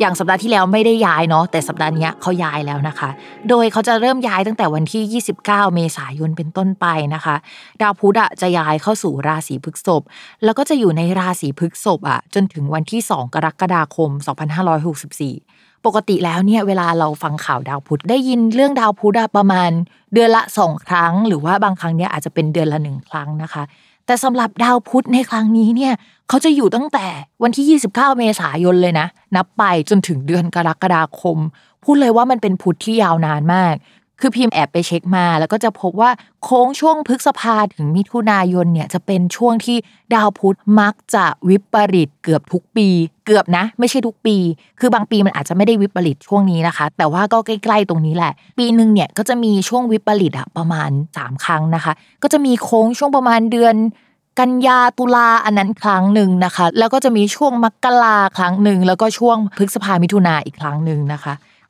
อย่างสัปดาห์ที่แล้วไม่ได้ย้ายเนาะแต่สัปดาห์นี้เขาย้ายแล้วนะคะ โดยเขาจะเริ่มย้ายตั้งแต่วันที่ 29 เมษายนเป็นต้นไปนะคะ ดาวพุธอะจะย้ายเข้าสู่ราศีพฤษภแล้วก็จะอยู่ในราศีพฤษภอะจนถึงวันที่ 2 กรกฎาคม 2564 ปกติแล้วเนี่ยเวลาเราฟังข่าวดาวพุธได้ยินเรื่องดาวพุธประมาณเดือนละสองครั้ง หรือว่าบางครั้งเนี่ยอาจจะเป็นเดือนละหนึ่งครั้งนะคะ แต่สำหรับดาวพุธในครั้งนี้เนี่ยเขาจะอยู่ตั้งแต่วันที่ 29 เมษายนเลยนะ นับไปจนถึงเดือนกรกฎาคม พูดเลยว่ามันเป็นพุธที่ยาวนานมาก คือพิมพ์แอบไปเช็คมา แล้วก็จะพบว่าโค้งช่วงพฤษภาถึงมิถุนายนเนี่ยจะเป็นช่วงที่ดาวพุธมักจะวิปริตเกือบทุกปี เกือบนะ ไม่ใช่ทุกปี คือบางปีมันอาจจะไม่ได้วิปริตช่วงนี้นะคะ แต่ว่าก็ใกล้ๆตรงนี้แหละ ปีหนึ่งเนี่ยก็จะมีช่วงวิปริตอะประมาณ 3 ครั้งนะคะ ก็จะมีโค้งช่วงประมาณเดือนกันยาตุลาอันนั้นครั้งหนึ่งนะคะ แล้วก็จะมีช่วงมกราครั้งหนึ่งแล้วก็ช่วงพฤษภามิถุนาอีกครั้งหนึ่งนะคะ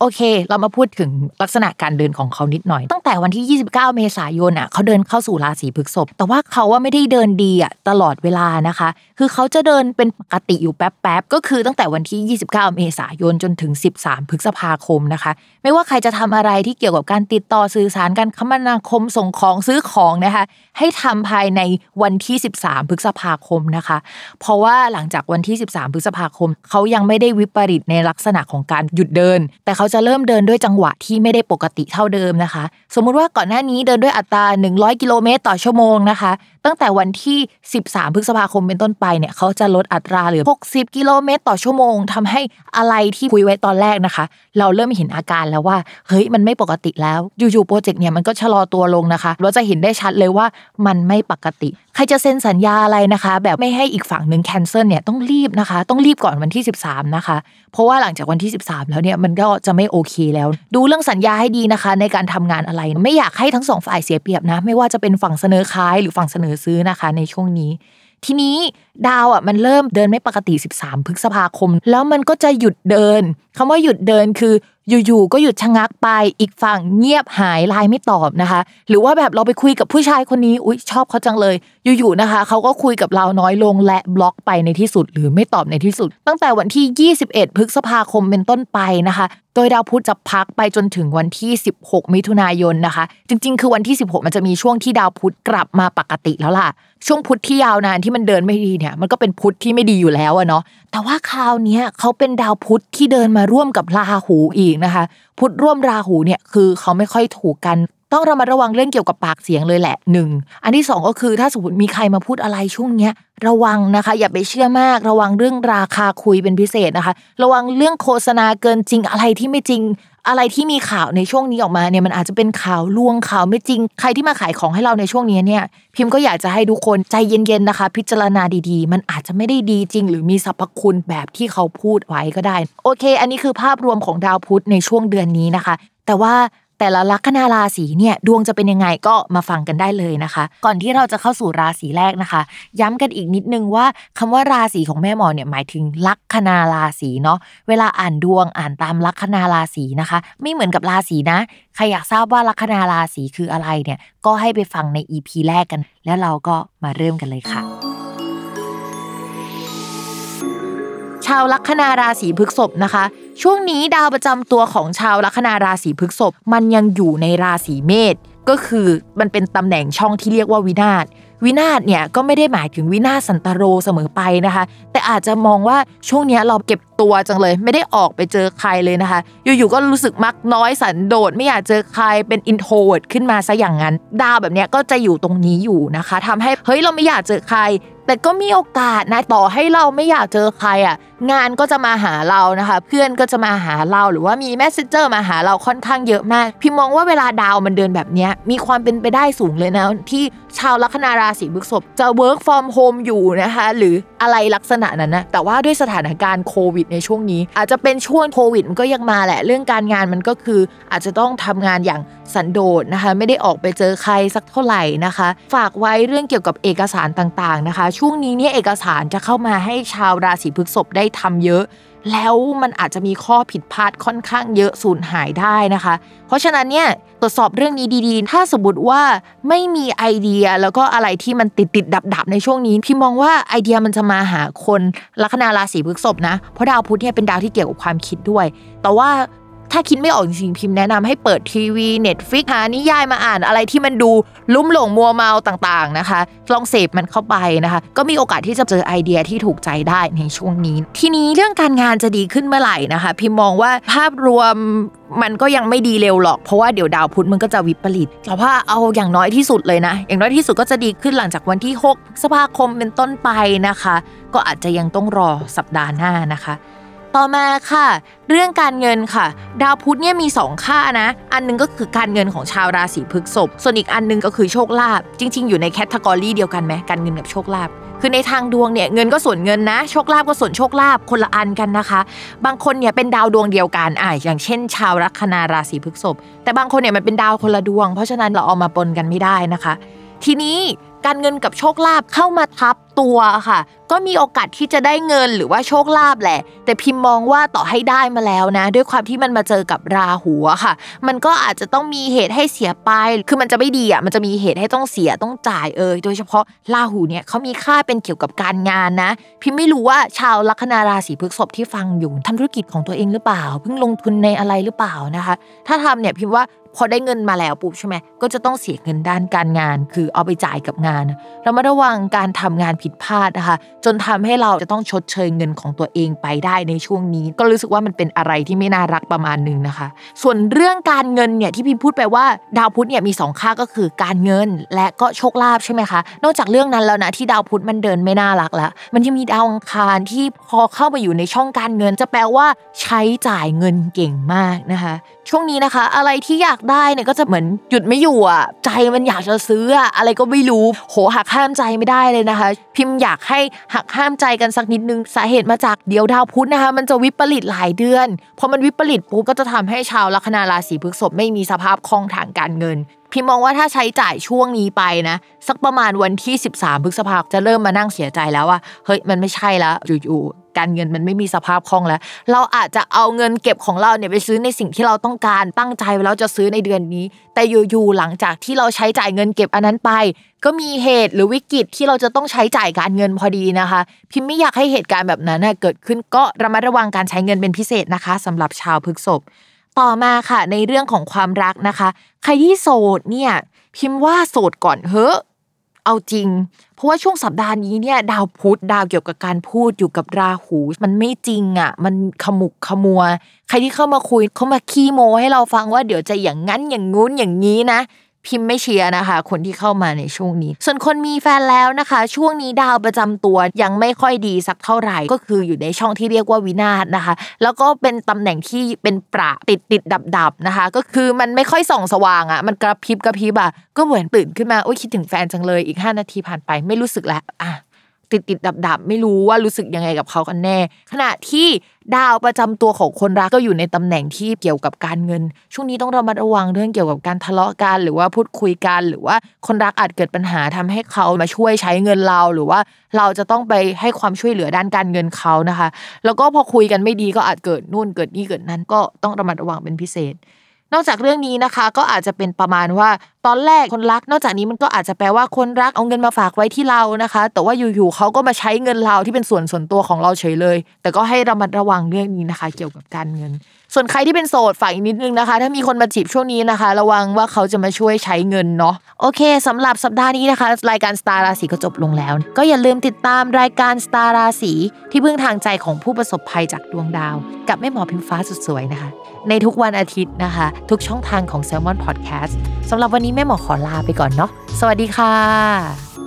โอเค เรามาพูดถึงลักษณะการเดินของเขานิดหน่อย ตั้งแต่วันที่ 29 เมษายนอะเขาเดินเข้าสู่ราศีพฤษภแต่ว่าเขาว่าไม่ได้เดินดีอะตลอดเวลานะคะ คือเขาจะเดินเป็นปกติอยู่แป๊บๆก็คือตั้งแต่วันที่ 29 เมษายนจนถึง 13 พฤษภาคมนะคะ ไม่ว่าใครจะทำอะไรที่เกี่ยวกับการติดต่อสื่อสารการคมนาคมส่งของซื้อของนะคะให้ทำภายในวันที่ 13 พฤษภาคมนะคะ เพราะว่าหลังจากวันที่ 13 พฤษภาคม เขายังไม่ได้วิปริตในลักษณะของการหยุดเดิน แต่เขาาจะเริ่มเดินด้วยจังหวะที่ไม่ได้ปกติเท่าเดิมนะคะ สมมุติว่าก่อนหน้านี้เดินด้วยอัตรา 100 กิโลเมตรต่อชั่วโมงนะคะ ตั้งแต่วันที่ 13 พฤษภาคมเป็นต้นไปเนี่ยเขาจะลดอัตราเหลือ 60 กิโลเมตรต่อชั่วโมงทำให้อะไรที่คุยไว้ตอนแรกนะคะ เราเริ่มเห็นอาการแล้วว่าเฮ้ยมันไม่ปกติแล้ว อยู่ๆโปรเจกต์เนี่ยมันก็ชะลอตัวลงนะคะ เราจะเห็นได้ชัดเลยว่ามันไม่ปกติ ใครจะเซ็นสัญญาอะไรนะคะ แบบไม่ให้อีกฝั่งหนึ่งแคนเซิลเนี่ยต้องรีบนะคะ ต้องรีบก่อนวันที่ 13 นะคะ เพราะว่าหลังจากวันที่ 13 แล้วเนี่ยมันก็จะไม่โอเคแล้ว ดูเรื่องสัญญาให้ดีนะคะ ในการทำงานอะไร ไม่อยากให้ทั้งสองฝ่ายเสียเปรียบนะ ไม่ว่าจะเป็นฝั่งเสนอขายหรือฝั่งเสนอซื้อนะคะ ในช่วงนี้ ทีนี้ดาวอะมันเริ่มเดินไม่ปกติ 13 พฤษภาคม แล้วมันก็จะหยุดเดินคำว่าหยุดเดินคือ อยู่ๆก็หยุดชะงักไปอีกฝั่งเงียบหายไลน์ไม่ตอบนะคะ หรือว่าแบบเราไปคุยกับผู้ชายคนนี้อุ้ยชอบเขาจังเลย อยู่ๆนะคะเขาก็คุยกับเราน้อยลงและบล็อกไปในที่สุด หรือไม่ตอบในที่สุด ตั้งแต่วันที่ 21 พฤษภาคมเป็นต้นไปนะคะ โดยดาวพุธจะพักไปจนถึงวันที่ 16 มิถุนายนนะคะ จริง ๆ คือวันที่ 16 มันจะมีช่วงที่ดาวพุธกลับมาปกติแล้วล่ะ ช่วงพุธที่ยาวนานที่มันเดินไม่ดีเนี่ยมันก็เป็นพุธที่ไม่ดีอยู่แล้วอะเนาะแต่ว่าคราวนี้เขาเป็นดาวพุธที่เดินมาร่วมกับราหูอีกนะคะ พุธร่วมราหูเนี่ยคือเขาไม่ค่อยถูกกัน ต้องระมัดระวังเรื่องเกี่ยวกับปากเสียงเลยแหละหนึ่งอันที่สองก็คือถ้าสมมติมีใครมาพูดอะไรช่วงเนี้ยระวังนะคะ อย่าไปเชื่อมาก ระวังเรื่องราคาคุยเป็นพิเศษนะคะ ระวังเรื่องโฆษณาเกินจริงอะไรที่ไม่จริง อะไรที่มีข่าวในช่วงนี้ออกมาเนี่ยมันอาจจะเป็นข่าวลวงข่าวไม่จริง ใครที่มาขายของให้เราในช่วงนี้เนี่ย พิมพ์ก็อยากจะให้ทุกคนใจเย็นๆนะคะ พิจารณาดีๆ มันอาจจะไม่ได้ดีจริง หรือมีสรรพคุณแบบที่เขาพูดไว้ก็ได้ โอเค อันนี้คือภาพรวมของดาวพุธในช่วงเดือนนี้นะคะ แต่ว่า แต่ละลัคนาราศีเนี่ยดวงจะเป็นยังไงก็มาฟังกันได้เลยนะคะ ก่อนที่เราจะเข้าสู่ราศีแรกนะคะ ย้ำกันอีกนิดนึงว่าคำว่าราศีของแม่หมอเนี่ยหมายถึงลัคนาราศีเนาะเวลาอ่านดวงอ่านตามลัคนาราศีนะคะ ไม่เหมือนกับราศีนะใครอยากทราบว่าลัคนาราศีคืออะไรเนี่ยก็ให้ไปฟังใน EP แรกกัน แล้วเราก็มาเริ่มกันเลยค่ะ ชาวลัคนาราศีพฤษภนะคะ ช่วงนี้ดาวประจำตัวของชาวลัคนาราศีพฤษภมันยังอยู่ในราศีเมษก็คือมันเป็นตำแหน่งช่องที่เรียกว่าวินาศวินาศเนี่ยก็ไม่ได้หมายถึงวินาศสันตโรเสมอไปนะคะ แต่อาจจะมองว่าช่วงนี้เราเก็บตัวจังเลย ไม่ได้ออกไปเจอใครเลยนะคะ อยู่ๆก็รู้สึกมักน้อยสันโดษไม่อยากเจอใครเป็น introvert ขึ้นมาซะอย่างนั้น ดาวแบบเนี้ยก็จะอยู่ตรงนี้อยู่นะคะทำให้เฮ้ยเราไม่อยากเจอใคร แต่ก็มีโอกาสนะต่อให้เราไม่อยากเจอใครอะ งานก็จะมาหาเรานะคะ เพื่อนก็จะมาหาเราหรือว่ามี messenger มาหาเราค่อนข้างเยอะมากพี่มองว่าเวลาดาวมันเดินแบบเนี้ยมีความเป็นไปได้สูงเลยนะที่ ชาวลัคนาราศีพฤษภจะ work from home อยู่นะคะ หรืออะไรลักษณะนั้นนะแต่ว่าด้วยสถานการณ์โควิดในช่วงนี้ อาจจะเป็นช่วงโควิดมันก็ยังมาแหละ เรื่องการงานมันก็คืออาจจะต้องทำงานอย่างสันโดษนะคะ ไม่ได้ออกไปเจอใครสักเท่าไหร่นะคะ ฝากไว้เรื่องเกี่ยวกับเอกสารต่างๆนะคะ ช่วงนี้เนี่ยเอกสารจะเข้ามาให้ชาวราศีพฤษภได้ทำเยอะ แล้วมันอาจจะมีข้อผิดพลาดค่อนข้างเยอะสูญหายได้นะคะ เพราะฉะนั้นเนี่ยตรวจสอบเรื่องนี้ดีๆ ถ้าสมมติว่าไม่มีไอเดียแล้วก็อะไรที่มันติดติดดับดับๆในช่วงนี้พี่มองว่าไอเดียมันจะมาหาคนลัคนาราศีพฤษภนะเพราะดาวพุธเนี่ยเป็นดาวที่เกี่ยวกับความคิดด้วย แต่ว่า ถ้าคิดไม่ออกจริงๆพิมพ์แนะนำให้เปิดทีวีเน็ตฟิกหานิยายมาอ่านอะไรที่มันดูลุ่มหลงมัวเมาต่างๆนะคะ ลองเสพมันเข้าไปนะคะ ก็มีโอกาสที่จะเจอไอเดียที่ถูกใจได้ในช่วงนี้ ทีนี้เรื่องการงานจะดีขึ้นเมื่อไหร่นะคะ พิมพ์มองว่าภาพรวมมันก็ยังไม่ดีเร็วหรอกเพราะว่าเดี๋ยวดาวพุธมันก็จะวิปริตแต่ว่าเอาอย่างน้อยที่สุดเลยนะ อย่างน้อยที่สุดก็จะดีขึ้นหลังจากวันที่6พฤษภาคมเป็นต้นไปนะคะ ก็อาจจะยังต้องรอสัปดาห์หน้านะคะ ต่อมาค่ะ เรื่องการเงินค่ะ ดาวพุธเนี่ยมี 2 ค่านะ อันหนึงก็คือการเงินของชาวราศีพฤษภส่วนอีกอันหนึงก็คือโชคลาภจริง ๆ อยู่ในแคตตากรีเดียวกันไหมการเงินกับโชคลาภคือในทางดวงเนี่ยเงินก็ส่วนเงินนะ โชคลาภก็ส่วนโชคลาภคนละอันกันนะคะ บางคนเนี่ยเป็นดาวดวงเดียวกันอ่าอย่างเช่น ชาวลัคนาราศีพฤษภแต่บางคนเนี่ยมันเป็นดาวคนละดวง เพราะฉะนั้นเราเอามาปนกันไม่ได้นะคะ ทีนี้การเงินกับโชคลาภเข้ามาทับ ตัวค่ะ ก็มีโอกาสที่จะได้เงินหรือว่าโชคลาภแหละ แต่พิมพ์มองว่าต่อให้ได้มาแล้วนะ ด้วยความที่มันมาเจอกับราหูค่ะ มันก็อาจจะต้องมีเหตุให้เสียไป คือมันจะไม่ดีอะมันจะมีเหตุให้ต้องเสียต้องจ่ายเออโดยเฉพาะราหูเนี่ยเขามีค่าเป็นเกี่ยวกับการงานนะ พิมพ์ไม่รู้ว่าชาวลัคนาราศีพฤษภที่ฟังอยู่ทำธุรกิจของตัวเองหรือเปล่า เพิ่งลงทุนในอะไรหรือเปล่านะคะ ถ้าทำเนี่ยพิมพ์ว่าพอได้เงินมาแล้วปุ๊บใช่ไหมก็จะต้องเสียเงินด้านการงาน คือเอาไปจ่ายกับงานเรามาระวังการทำงานผิดพลาดนะคะ จนทำให้เราจะต้องชดเชยเงินของตัวเองไปได้ในช่วงนี้ ก็รู้สึกว่ามันเป็นอะไรที่ไม่น่ารักประมาณหนึงนะคะ ส่วนเรื่องการเงินเนี่ยที่พิมพ์พูดไปว่าดาวพุธเนี่ยมีสองค่าก็คือการเงินและก็โชคลาภใช่ไหมคะนอกจากเรื่องนั้นแล้วนะที่ดาวพุธมันเดินไม่น่ารักแล้ว มันยังมีดาวอังคารที่พอเข้ามาอยู่ในช่องการเงิน จะแปลว่าใช้จ่ายเงินเก่งมากนะคะช่วงนี้นะคะ อะไรที่อยากได้เนี่ยก็จะเหมือนหยุดไม่อยู่อะใจมันอยากจะซื้ออะอะไรก็ไม่รู้โหหักห้ามใจไม่ได้เลยนะคะ พิมพ์อยากให้หักห้ามใจกันสักนิดนึงสาเหตุมาจากเดียวดาวพุธนะคะ มันจะวิปริตหลายเดือนพอมันวิปริตปุ๊บก็จะทำให้ชาวลัคนาราศีพฤษภไม่มีสภาพคล่องทางการเงินพิมมองว่าถ้าใช้จ่ายช่วงนี้ไปนะ สักประมาณวันที่ 13พฤษภาคมจะเริ่มมานั่งเสียใจแล้วว่าเฮ้ยมันไม่ใช่แล้วอยู่ๆ การเงินมันไม่มีสภาพคล่องแล้ว เราอาจจะเอาเงินเก็บของเราเนี่ยไปซื้อในสิ่งที่เราต้องการตั้งใจไว้แล้วจะซื้อในเดือนนี้ แต่อยู่ๆหลังจากที่เราใช้จ่ายเงินเก็บอันนั้นไป ก็มีเหตุหรือวิกฤตที่เราจะต้องใช้จ่ายการเงินพอดีนะคะ พิมพ์ไม่อยากให้เหตุการณ์แบบนั้นเกิดขึ้นก็ระมัดระวังการใช้เงินเป็นพิเศษนะคะสำหรับชาวพฤกษภต่อมาค่ะในเรื่องของความรักนะคะ ใครที่โสดเนี่ยพิมพ์ว่าโสดก่อนเฮ้อ เอาจริง เพราะว่าช่วงสัปดาห์นี้เนี่ยดาวพุธดาวเกี่ยวกับการพูดอยู่กับราหู มันไม่จริงอะ มันขมุกขมัว ใครที่เข้ามาคุยเขามาขี้โมให้เราฟังว่าเดี๋ยวจะอย่างนั้นอย่างงู้นอย่างนี้นะ พิมพ์ไม่เชียร์นะคะ คนที่เข้ามาในช่วงนี้ ส่วนคนมีแฟนแล้วนะคะ ช่วงนี้ดาวประจำตัวยังไม่ค่อยดีสักเท่าไหร่ก็คืออยู่ในช่องที่เรียกว่าวินาศนะคะ แล้วก็เป็นตำแหน่งที่เป็นประติดติดดับดับนะคะ ก็คือมันไม่ค่อยส่องสว่างอะมันกระพริบกระพริบอะก็เหมือนตื่นขึ้นมาโอ้ยคิดถึงแฟนจังเลยอีก 5 นาทีผ่านไปไม่รู้สึกแล้วอะ ติดติดดับดับไม่รู้ว่ารู้สึกยังไงกับเขากันแน่ ขณะที่ดาวประจำตัวของคนรักก็อยู่ในตำแหน่งที่เกี่ยวกับการเงิน ช่วงนี้ต้องระมัดระวังเรื่องเกี่ยวกับการทะเลาะกันหรือว่าพูดคุยกัน หรือว่าคนรักอาจเกิดปัญหาทำให้เขามาช่วยใช้เงินเรา หรือว่าเราจะต้องไปให้ความช่วยเหลือด้านการเงินเขานะคะ แล้วก็พอคุยกันไม่ดีก็อาจเกิดนู่นเกิดนี่เกิดนั้นก็ต้องระมัดระวังเป็นพิเศษ นอกจากเรื่องนี้นะคะ ก็อาจจะเป็นประมาณว่า ตอนแรกคนรัก นอกจากนี้มันก็อาจจะแปลว่าคนรักเอาเงินมาฝากไว้ที่เรานะคะ แต่ว่าอยู่ๆเขาก็มาใช้เงินเราที่เป็นส่วนส่วนตัวของเราเฉยเลย แต่ก็ให้ระมัดระวังเรื่องนี้นะคะ เกี่ยวกับการเงิน ส่วนใครที่เป็นโสดฝากอีกนิดนึงนะคะ ถ้ามีคนมาจีบช่วงนี้นะคะ ระวังว่าเขาจะมาช่วยใช้เงินเนาะโอเคสำหรับสัปดาห์นี้นะคะ รายการสตาร์ราศีก็จบลงแล้ว ก็อย่าลืมติดตามรายการสตาร์ราศีที่พึ่งทางใจของผู้ประสบภัยจากดวงดาว กับแม่หมอพิมฟ้าสุดสวยนะคะ ในทุกวันอาทิตย์นะคะ ทุกช่องทางของ Salmon Podcast สำหรับวันนี้แม่หมอขอลาไปก่อนเนาะสวัสดีค่ะ